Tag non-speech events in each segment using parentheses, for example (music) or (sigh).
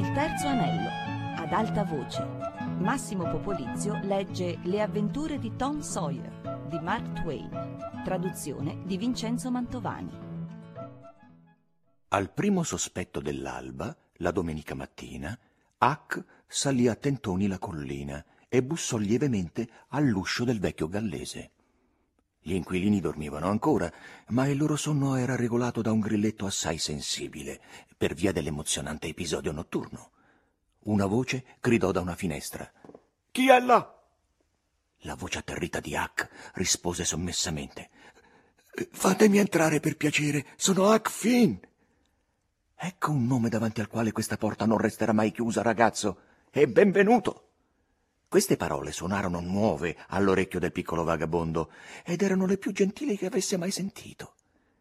Il terzo anello, ad alta voce. Massimo Popolizio legge Le avventure di Tom Sawyer di Mark Twain, traduzione di Vincenzo Mantovani. Al primo sospetto dell'alba, la domenica mattina, Huck salì a tentoni la collina e bussò lievemente all'uscio del vecchio gallese. Gli inquilini dormivano ancora, ma il loro sonno era regolato da un grilletto assai sensibile, per via dell'emozionante episodio notturno. Una voce gridò da una finestra. Chi è là? La voce atterrita di Huck rispose sommessamente. Fatemi entrare per piacere, sono Huck Finn. Ecco un nome davanti al quale questa porta non resterà mai chiusa, ragazzo. E benvenuto. Queste parole suonarono nuove all'orecchio del piccolo vagabondo ed erano le più gentili che avesse mai sentito.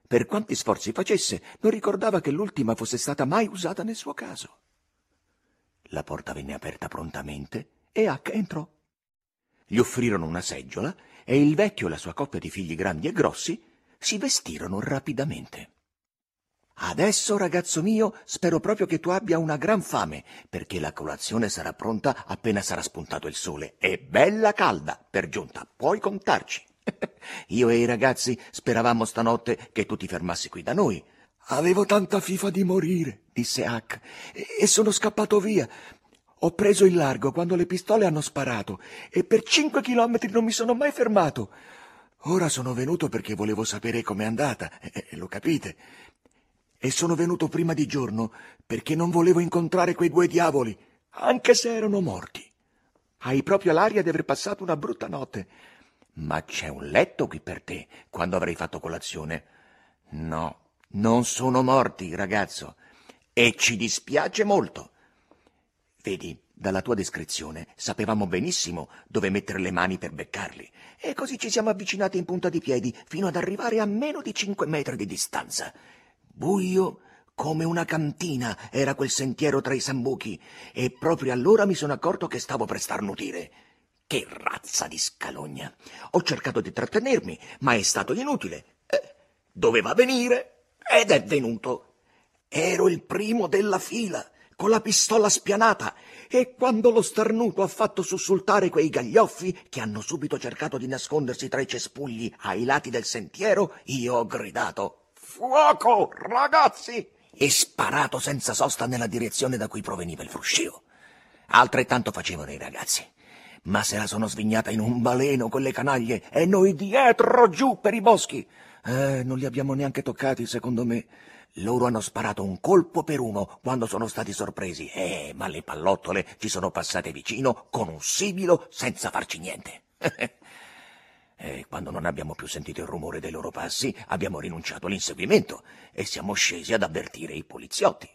Per quanti sforzi facesse, non ricordava che l'ultima fosse stata mai usata nel suo caso. La porta venne aperta prontamente e Huck entrò. Gli offrirono una seggiola e il vecchio e la sua coppia di figli grandi e grossi si vestirono rapidamente. Adesso, ragazzo mio, spero proprio che tu abbia una gran fame, perché la colazione sarà pronta appena sarà spuntato il sole. E bella calda, per giunta, puoi contarci. (laughs) Io e i ragazzi speravamo stanotte che tu ti fermassi qui da noi. Avevo tanta fifa di morire, disse Huck, e sono scappato via. Ho preso il largo quando le pistole hanno sparato e per cinque chilometri non mi sono mai fermato. Ora sono venuto perché volevo sapere com'è andata, eh, lo capite e sono venuto prima di giorno perché non volevo incontrare quei due diavoli, anche se erano morti. Hai proprio l'aria di aver passato una brutta notte. Ma c'è un letto qui per te quando avrai fatto colazione. No, non sono morti, ragazzo, e ci dispiace molto. Vedi, dalla tua descrizione sapevamo benissimo dove mettere le mani per beccarli, e così ci siamo avvicinati in punta di piedi fino ad arrivare a meno di cinque metri di distanza. Buio come una cantina era quel sentiero tra i sambuchi e proprio allora mi sono accorto che stavo per starnutire. Che razza di scalogna! Ho cercato di trattenermi, ma è stato inutile. Eh, doveva venire ed è venuto. Ero il primo della fila, con la pistola spianata, e quando lo starnuto ha fatto sussultare quei gaglioffi che hanno subito cercato di nascondersi tra i cespugli ai lati del sentiero, io ho gridato Fuoco, ragazzi! E sparato senza sosta nella direzione da cui proveniva il fruscio. Altrettanto facevano i ragazzi. Ma se la sono svignata in un baleno quelle canaglie e noi dietro giù per i boschi. Eh, non li abbiamo neanche toccati, secondo me. Loro hanno sparato un colpo per uno quando sono stati sorpresi. Eh, ma le pallottole ci sono passate vicino con un sibilo senza farci niente. (laughs) E quando non abbiamo più sentito il rumore dei loro passi, abbiamo rinunciato all'inseguimento e siamo scesi ad avvertire i poliziotti.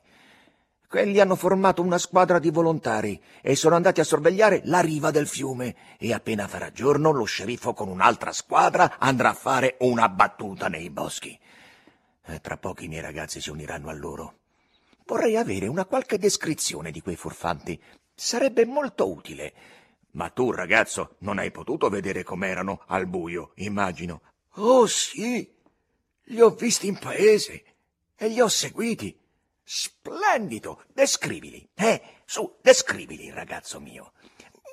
Quelli hanno formato una squadra di volontari e sono andati a sorvegliare la riva del fiume e appena farà giorno lo sceriffo con un'altra squadra andrà a fare una battuta nei boschi. E tra poco i miei ragazzi si uniranno a loro. Vorrei avere una qualche descrizione di quei furfanti. Sarebbe molto utile ma tu, ragazzo, non hai potuto vedere com'erano al buio, immagino. Oh sì, li ho visti in paese e li ho seguiti. Splendido! Descrivili. Eh, su, descrivili, ragazzo mio.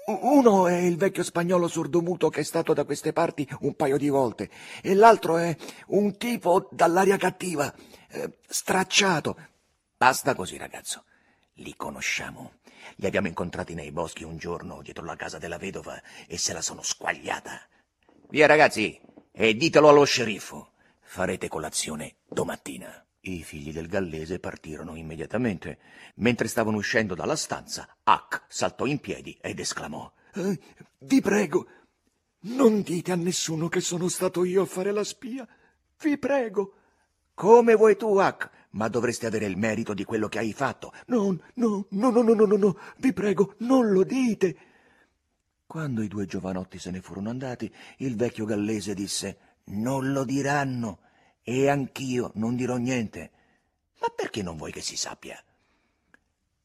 Uno è il vecchio spagnolo sordomuto che è stato da queste parti un paio di volte, e l'altro è un tipo dall'aria cattiva, eh, stracciato. Basta così, ragazzo. Li conosciamo. Li abbiamo incontrati nei boschi un giorno dietro la casa della vedova e se la sono squagliata. Via ragazzi, e ditelo allo sceriffo. Farete colazione domattina. I figli del gallese partirono immediatamente. Mentre stavano uscendo dalla stanza, Huck saltò in piedi ed esclamò: eh, Vi prego, non dite a nessuno che sono stato io a fare la spia. Vi prego. Come vuoi tu, Huck? Ma dovreste avere il merito di quello che hai fatto. No, no, no, no, no, no, no, no, vi prego, non lo dite. Quando i due giovanotti se ne furono andati, il vecchio gallese disse: Non lo diranno, e anch'io non dirò niente. Ma perché non vuoi che si sappia?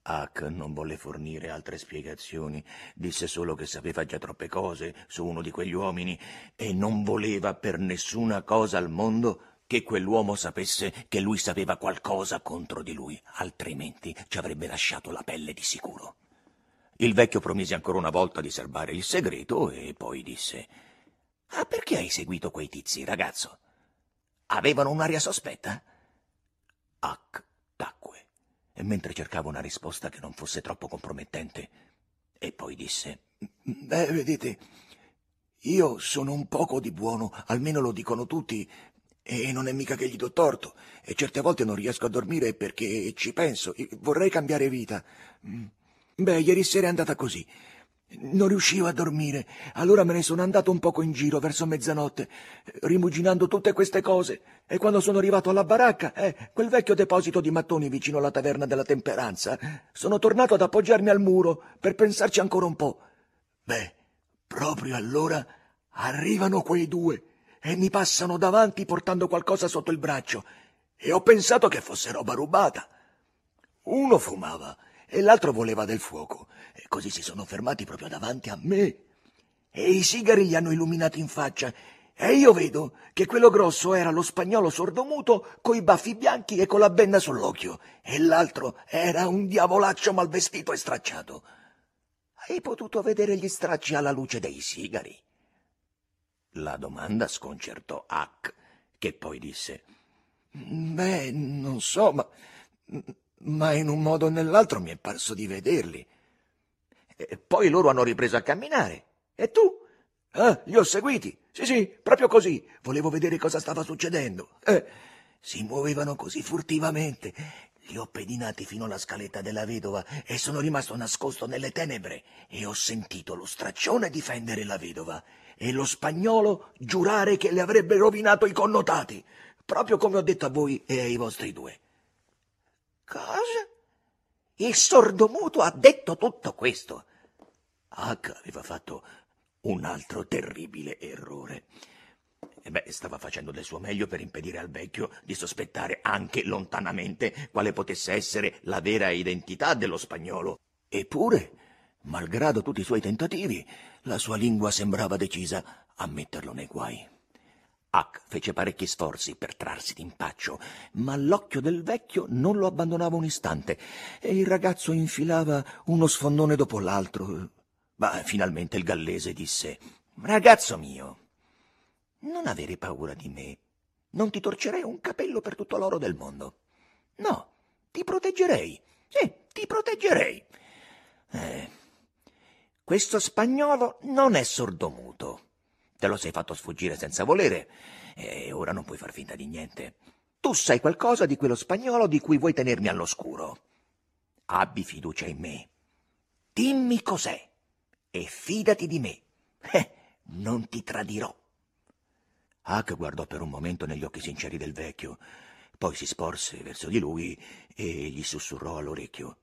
Huck non volle fornire altre spiegazioni, disse solo che sapeva già troppe cose su uno di quegli uomini e non voleva per nessuna cosa al mondo che quell'uomo sapesse che lui sapeva qualcosa contro di lui, altrimenti ci avrebbe lasciato la pelle di sicuro. Il vecchio promise ancora una volta di serbare il segreto e poi disse Ah, perché hai seguito quei tizi, ragazzo? Avevano un'aria sospetta? Huck tacque e mentre cercava una risposta che non fosse troppo compromettente, e poi disse Beh, vedete, io sono un poco di buono, almeno lo dicono tutti, e non è mica che gli do torto, e certe volte non riesco a dormire perché ci penso, vorrei cambiare vita. Mm. Beh, ieri sera è andata così. Non riuscivo a dormire, allora me ne sono andato un poco in giro verso mezzanotte, rimuginando tutte queste cose, e quando sono arrivato alla baracca, eh, quel vecchio deposito di mattoni vicino alla taverna della temperanza, sono tornato ad appoggiarmi al muro per pensarci ancora un po'. Beh, proprio allora arrivano quei due e mi passano davanti portando qualcosa sotto il braccio e ho pensato che fosse roba rubata. Uno fumava e l'altro voleva del fuoco e così si sono fermati proprio davanti a me e i sigari gli hanno illuminato in faccia e io vedo che quello grosso era lo spagnolo sordomuto coi baffi bianchi e con la benna sull'occhio e l'altro era un diavolaccio mal vestito e stracciato. Hai potuto vedere gli stracci alla luce dei sigari? La domanda sconcertò Huck, che poi disse Beh, non so, ma, ma in un modo o nell'altro mi è parso di vederli. E poi loro hanno ripreso a camminare. E tu? Ah, li ho seguiti. Sì, sì, proprio così. Volevo vedere cosa stava succedendo. Eh, si muovevano così furtivamente. Li ho pedinati fino alla scaletta della vedova e sono rimasto nascosto nelle tenebre e ho sentito lo straccione difendere la vedova e lo spagnolo giurare che le avrebbe rovinato i connotati, proprio come ho detto a voi e ai vostri due. Cosa? Il sordomuto ha detto tutto questo. H aveva fatto un altro terribile errore. E beh, stava facendo del suo meglio per impedire al vecchio di sospettare anche lontanamente quale potesse essere la vera identità dello spagnolo. Eppure, malgrado tutti i suoi tentativi, la sua lingua sembrava decisa a metterlo nei guai. Huck fece parecchi sforzi per trarsi d'impaccio, ma l'occhio del vecchio non lo abbandonava un istante e il ragazzo infilava uno sfondone dopo l'altro. Ma finalmente il gallese disse: Ragazzo mio, non avere paura di me. Non ti torcerei un capello per tutto l'oro del mondo. No, ti proteggerei. Sì, ti proteggerei. Eh, questo spagnolo non è sordomuto. Te lo sei fatto sfuggire senza volere e ora non puoi far finta di niente. Tu sai qualcosa di quello spagnolo di cui vuoi tenermi all'oscuro. Abbi fiducia in me. Dimmi cos'è e fidati di me. Eh, non ti tradirò. Huck guardò per un momento negli occhi sinceri del vecchio, poi si sporse verso di lui e gli sussurrò all'orecchio.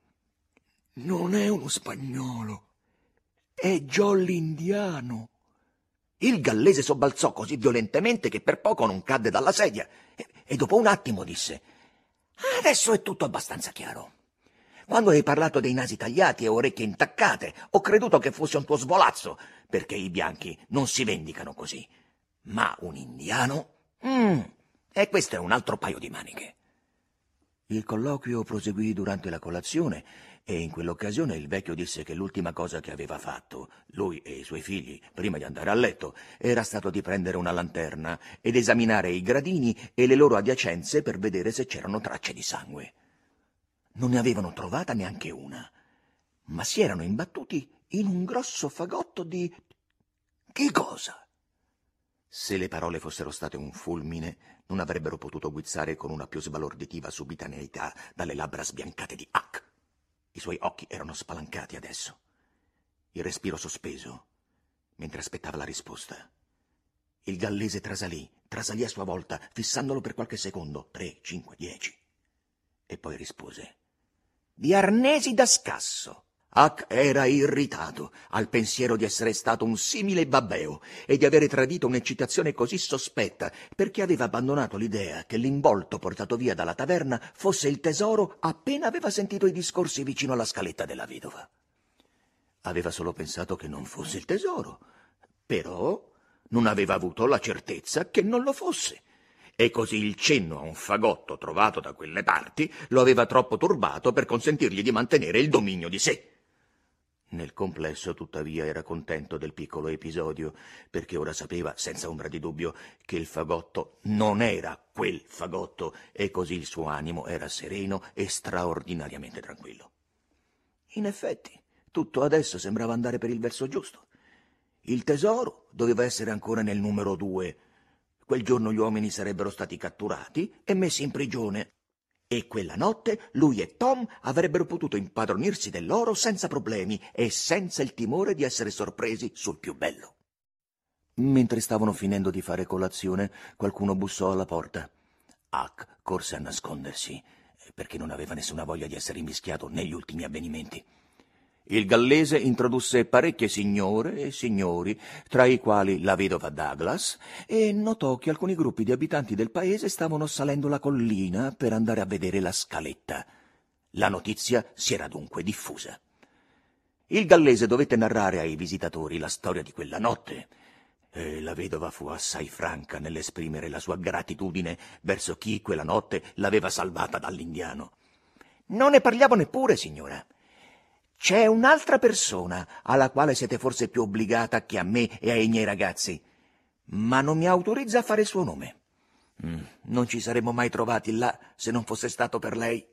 Non è uno spagnolo. È Joe l'indiano. Il gallese sobbalzò così violentemente che per poco non cadde dalla sedia e, e dopo un attimo disse Adesso è tutto abbastanza chiaro. Quando hai parlato dei nasi tagliati e orecchie intaccate, ho creduto che fosse un tuo svolazzo, perché i bianchi non si vendicano così. Ma un indiano? Mm, e questo è un altro paio di maniche. Il colloquio proseguì durante la colazione e in quell'occasione il vecchio disse che l'ultima cosa che aveva fatto, lui e i suoi figli, prima di andare a letto, era stato di prendere una lanterna ed esaminare i gradini e le loro adiacenze per vedere se c'erano tracce di sangue. Non ne avevano trovata neanche una, ma si erano imbattuti in un grosso fagotto di... Che cosa? Se le parole fossero state un fulmine, non avrebbero potuto guizzare con una più sbalorditiva subitaneità dalle labbra sbiancate di Huck. I suoi occhi erano spalancati adesso, il respiro sospeso, mentre aspettava la risposta. Il gallese trasalì, trasalì a sua volta, fissandolo per qualche secondo, tre, cinque, dieci. E poi rispose. Di arnesi da scasso. Huck era irritato al pensiero di essere stato un simile babbeo e di avere tradito un'eccitazione così sospetta, perché aveva abbandonato l'idea che l'involto portato via dalla taverna fosse il tesoro appena aveva sentito i discorsi vicino alla scaletta della vedova. Aveva solo pensato che non fosse il tesoro, però non aveva avuto la certezza che non lo fosse e così il cenno a un fagotto trovato da quelle parti lo aveva troppo turbato per consentirgli di mantenere il dominio di sé. Nel complesso, tuttavia, era contento del piccolo episodio, perché ora sapeva, senza ombra di dubbio, che il fagotto non era quel fagotto, e così il suo animo era sereno e straordinariamente tranquillo. In effetti, tutto adesso sembrava andare per il verso giusto. Il tesoro doveva essere ancora nel numero due. Quel giorno gli uomini sarebbero stati catturati e messi in prigione e quella notte lui e Tom avrebbero potuto impadronirsi dell'oro senza problemi e senza il timore di essere sorpresi sul più bello. Mentre stavano finendo di fare colazione, qualcuno bussò alla porta. Huck corse a nascondersi, perché non aveva nessuna voglia di essere immischiato negli ultimi avvenimenti. Il gallese introdusse parecchie signore e signori, tra i quali la vedova Douglas, e notò che alcuni gruppi di abitanti del paese stavano salendo la collina per andare a vedere la scaletta. La notizia si era dunque diffusa. Il gallese dovette narrare ai visitatori la storia di quella notte, e la vedova fu assai franca nell'esprimere la sua gratitudine verso chi quella notte l'aveva salvata dall'indiano. Non ne parliamo neppure, signora. C'è un'altra persona alla quale siete forse più obbligata che a me e ai miei ragazzi, ma non mi autorizza a fare il suo nome. Mm, non ci saremmo mai trovati là se non fosse stato per lei.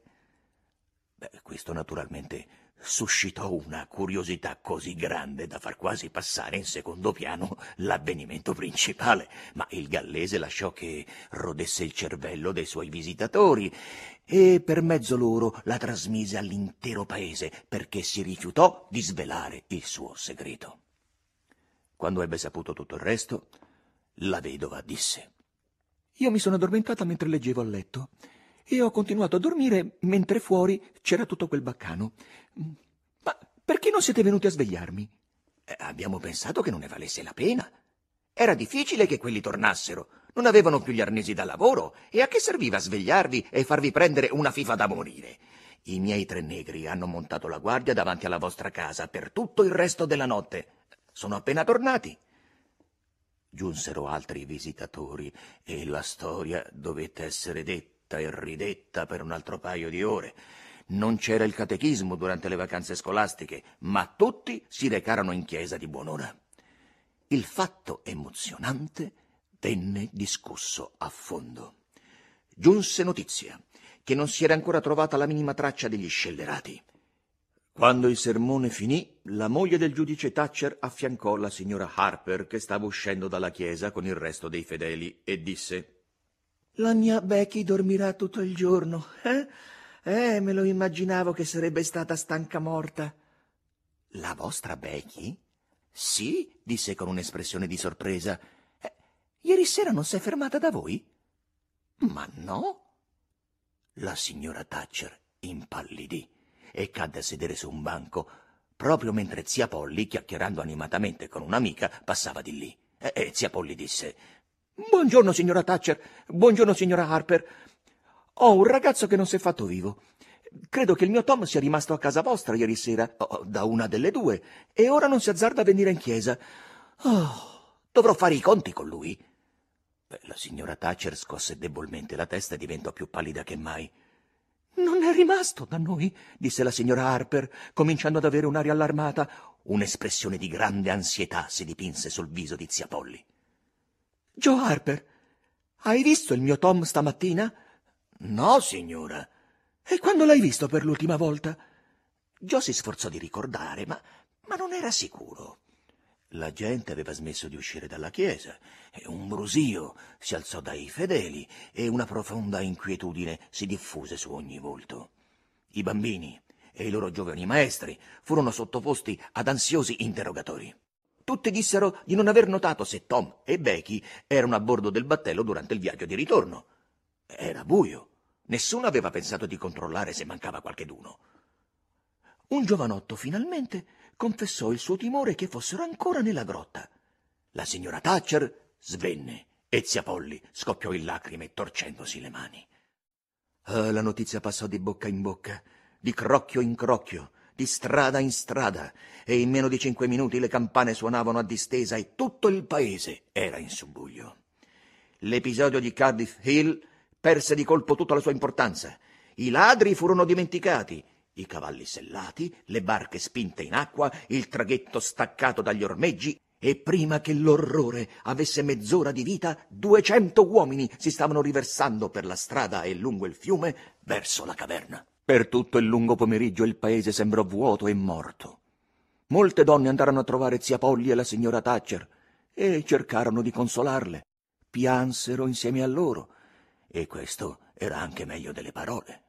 Beh, questo naturalmente suscitò una curiosità così grande da far quasi passare in secondo piano l'avvenimento principale, ma il gallese lasciò che rodesse il cervello dei suoi visitatori e per mezzo loro la trasmise all'intero paese perché si rifiutò di svelare il suo segreto. Quando ebbe saputo tutto il resto, la vedova disse Io mi sono addormentata mentre leggevo a letto e ho continuato a dormire mentre fuori c'era tutto quel baccano. Ma perché non siete venuti a svegliarmi? Eh, abbiamo pensato che non ne valesse la pena. Era difficile che quelli tornassero. Non avevano più gli arnesi da lavoro. E a che serviva svegliarvi e farvi prendere una fifa da morire? I miei tre negri hanno montato la guardia davanti alla vostra casa per tutto il resto della notte. Sono appena tornati. Giunsero altri visitatori e la storia dovette essere detta ridetta e ridetta per un altro paio di ore. Non c'era il catechismo durante le vacanze scolastiche, ma tutti si recarono in chiesa di buon'ora. Il fatto emozionante venne discusso a fondo. Giunse notizia che non si era ancora trovata la minima traccia degli scellerati. Quando il sermone finì, la moglie del giudice Thatcher affiancò la signora Harper che stava uscendo dalla chiesa con il resto dei fedeli e disse la mia Becky dormirà tutto il giorno. Eh? Eh, me lo immaginavo che sarebbe stata stanca morta. La vostra Becky? Sì, disse con un'espressione di sorpresa. Eh, ieri sera non si è fermata da voi? Ma no. La signora Thatcher impallidì e cadde a sedere su un banco, proprio mentre zia Polly, chiacchierando animatamente con un'amica, passava di lì. E, e zia Polly disse Buongiorno, signora Thatcher. Buongiorno, signora Harper. Ho un ragazzo che non si è fatto vivo. Credo che il mio Tom sia rimasto a casa vostra ieri sera, oh, da una delle due, e ora non si azzarda a venire in chiesa. Oh, dovrò fare i conti con lui. La signora Thatcher scosse debolmente la testa e diventò più pallida che mai. Non è rimasto da noi, disse la signora Harper, cominciando ad avere un'aria allarmata. Un'espressione di grande ansietà si dipinse sul viso di zia Polly. Joe Harper, hai visto il mio Tom stamattina? No, signora. E quando l'hai visto per l'ultima volta? Joe si sforzò di ricordare, ma, ma non era sicuro. La gente aveva smesso di uscire dalla chiesa, e un brusio si alzò dai fedeli e una profonda inquietudine si diffuse su ogni volto. I bambini e i loro giovani maestri furono sottoposti ad ansiosi interrogatori. Tutti dissero di non aver notato se Tom e Becky erano a bordo del battello durante il viaggio di ritorno. Era buio. Nessuno aveva pensato di controllare se mancava qualcheduno. Un giovanotto finalmente confessò il suo timore che fossero ancora nella grotta. La signora Thatcher svenne e zia Polly scoppiò in lacrime torcendosi le mani. Ah, la notizia passò di bocca in bocca, di crocchio in crocchio, di strada in strada, e in meno di cinque minuti le campane suonavano a distesa e tutto il paese era in subbuglio. l'episodio di Cardiff Hill perse di colpo tutta la sua importanza. I ladri furono dimenticati, i cavalli sellati, le barche spinte in acqua, il traghetto staccato dagli ormeggi, e prima che l'orrore avesse mezz'ora di vita, duecento uomini si stavano riversando per la strada e lungo il fiume verso la caverna. Per tutto il lungo pomeriggio il paese sembrò vuoto e morto. Molte donne andarono a trovare zia Polly e la signora Thatcher e cercarono di consolarle. Piansero insieme a loro, e questo era anche meglio delle parole.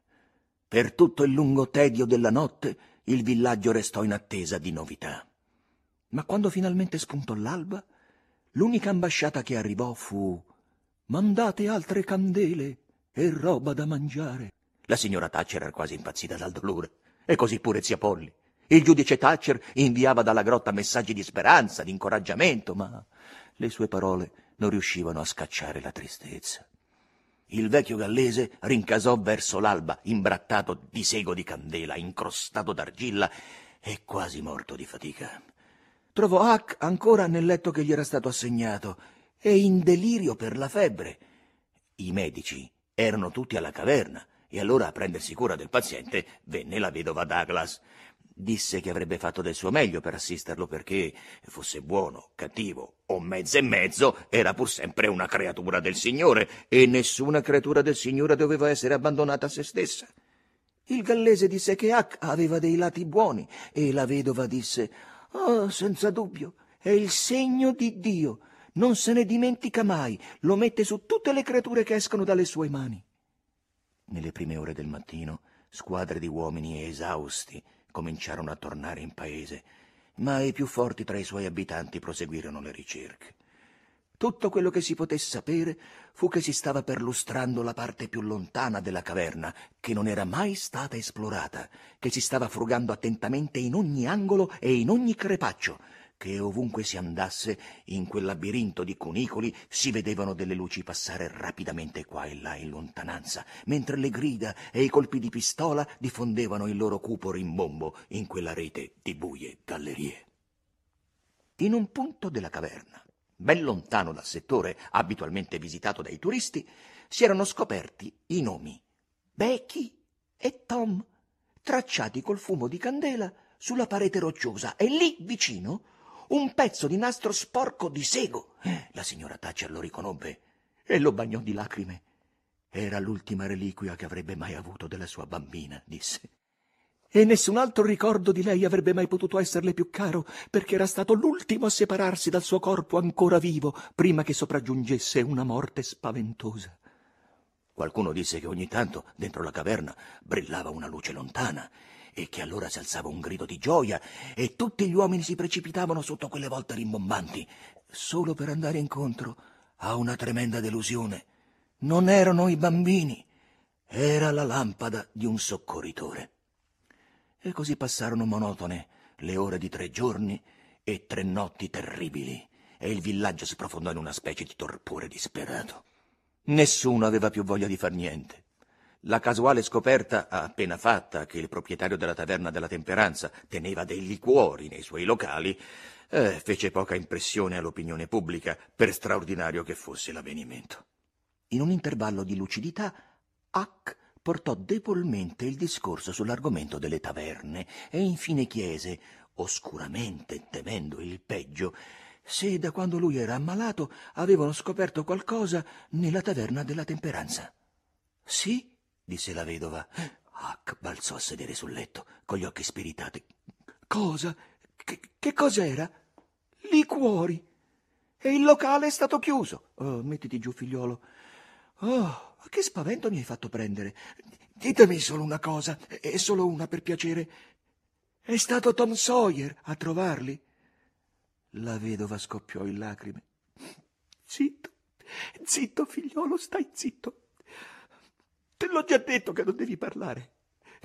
Per tutto il lungo tedio della notte il villaggio restò in attesa di novità. Ma quando finalmente spuntò l'alba, l'unica ambasciata che arrivò fu Mandate altre candele e roba da mangiare. La signora Thatcher era quasi impazzita dal dolore, e così pure zia Polly. Il giudice Thatcher inviava dalla grotta messaggi di speranza, di incoraggiamento, ma le sue parole non riuscivano a scacciare la tristezza. Il vecchio gallese rincasò verso l'alba, imbrattato di sego di candela, incrostato d'argilla e quasi morto di fatica. Trovò Huck ancora nel letto che gli era stato assegnato e in delirio per la febbre. I medici erano tutti alla caverna e allora a prendersi cura del paziente venne la vedova Douglas. Disse che avrebbe fatto del suo meglio per assisterlo perché, fosse buono, cattivo o mezzo e mezzo, era pur sempre una creatura del Signore e nessuna creatura del Signore doveva essere abbandonata a se stessa. Il gallese disse che Huck aveva dei lati buoni e la vedova disse Oh, senza dubbio, è il segno di Dio. Non se ne dimentica mai, lo mette su tutte le creature che escono dalle sue mani. Nelle prime ore del mattino, squadre di uomini esausti cominciarono a tornare in paese, ma i più forti tra i suoi abitanti proseguirono le ricerche. Tutto quello che si potesse sapere fu che si stava perlustrando la parte più lontana della caverna, che non era mai stata esplorata, che si stava frugando attentamente in ogni angolo e in ogni crepaccio, che ovunque si andasse in quel labirinto di cunicoli si vedevano delle luci passare rapidamente qua e là in lontananza, mentre le grida e i colpi di pistola diffondevano il loro cupo rimbombo in quella rete di buie gallerie. In un punto della caverna, ben lontano dal settore abitualmente visitato dai turisti, si erano scoperti i nomi Becky e Tom, tracciati col fumo di candela sulla parete rocciosa e lì vicino un pezzo di nastro sporco di sego. La signora Thatcher lo riconobbe e lo bagnò di lacrime. Era l'ultima reliquia che avrebbe mai avuto della sua bambina, disse. E nessun altro ricordo di lei avrebbe mai potuto esserle più caro, perché era stato l'ultimo a separarsi dal suo corpo ancora vivo, prima che sopraggiungesse una morte spaventosa. Qualcuno disse che ogni tanto, dentro la caverna, brillava una luce lontana, e che allora si alzava un grido di gioia e tutti gli uomini si precipitavano sotto quelle volte rimbombanti, solo per andare incontro a una tremenda delusione. Non erano i bambini, era la lampada di un soccorritore. E così passarono monotone le ore di tre giorni e tre notti terribili, e il villaggio sprofondò in una specie di torpore disperato. Nessuno aveva più voglia di far niente. La casuale scoperta appena fatta che il proprietario della taverna della temperanza teneva dei liquori nei suoi locali eh, fece poca impressione all'opinione pubblica, per straordinario che fosse l'avvenimento. In un intervallo di lucidità, Huck portò debolmente il discorso sull'argomento delle taverne e infine chiese, oscuramente temendo il peggio, se da quando lui era ammalato avevano scoperto qualcosa nella taverna della temperanza. Sì, disse la vedova. Huck balzò a sedere sul letto, con gli occhi spiritati. Cosa? Che, che cos'era? Liquori. E il locale è stato chiuso. Oh, mettiti giù, figliolo. Oh, che spavento mi hai fatto prendere. Ditemi solo una cosa, e solo una per piacere. È stato Tom Sawyer a trovarli? La vedova scoppiò in lacrime. Zitto, zitto, figliolo, stai zitto. Te l'ho già detto che non devi parlare.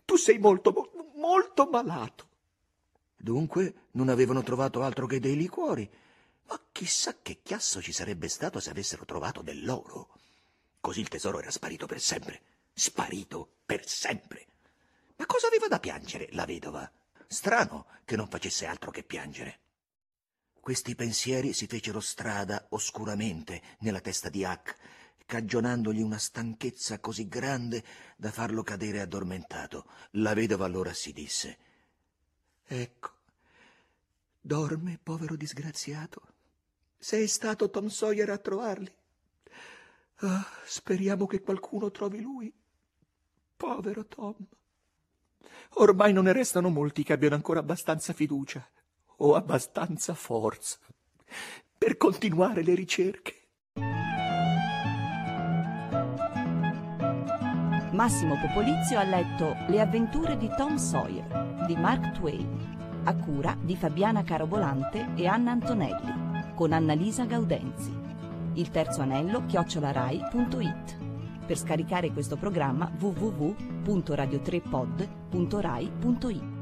Tu sei molto, molto malato. Dunque non avevano trovato altro che dei liquori. Ma chissà che chiasso ci sarebbe stato se avessero trovato dell'oro. Così il tesoro era sparito per sempre. Sparito per sempre. Ma cosa aveva da piangere la vedova? Strano che non facesse altro che piangere. Questi pensieri si fecero strada oscuramente nella testa di Huck cagionandogli una stanchezza così grande da farlo cadere addormentato. La vedova allora si disse Ecco, dorme, povero disgraziato. Sei stato Tom Sawyer a trovarli. Ah, speriamo che qualcuno trovi lui. Povero Tom. Ormai non ne restano molti che abbiano ancora abbastanza fiducia o abbastanza forza per continuare le ricerche. Massimo Popolizio ha letto Le avventure di Tom Sawyer di Mark Twain, a cura di Fabiana Carobolante e Anna Antonelli, con Annalisa Gaudenzi. Il terzo anello chiocciolarai.it. Per scaricare questo programma www.radio3pod.rai.it.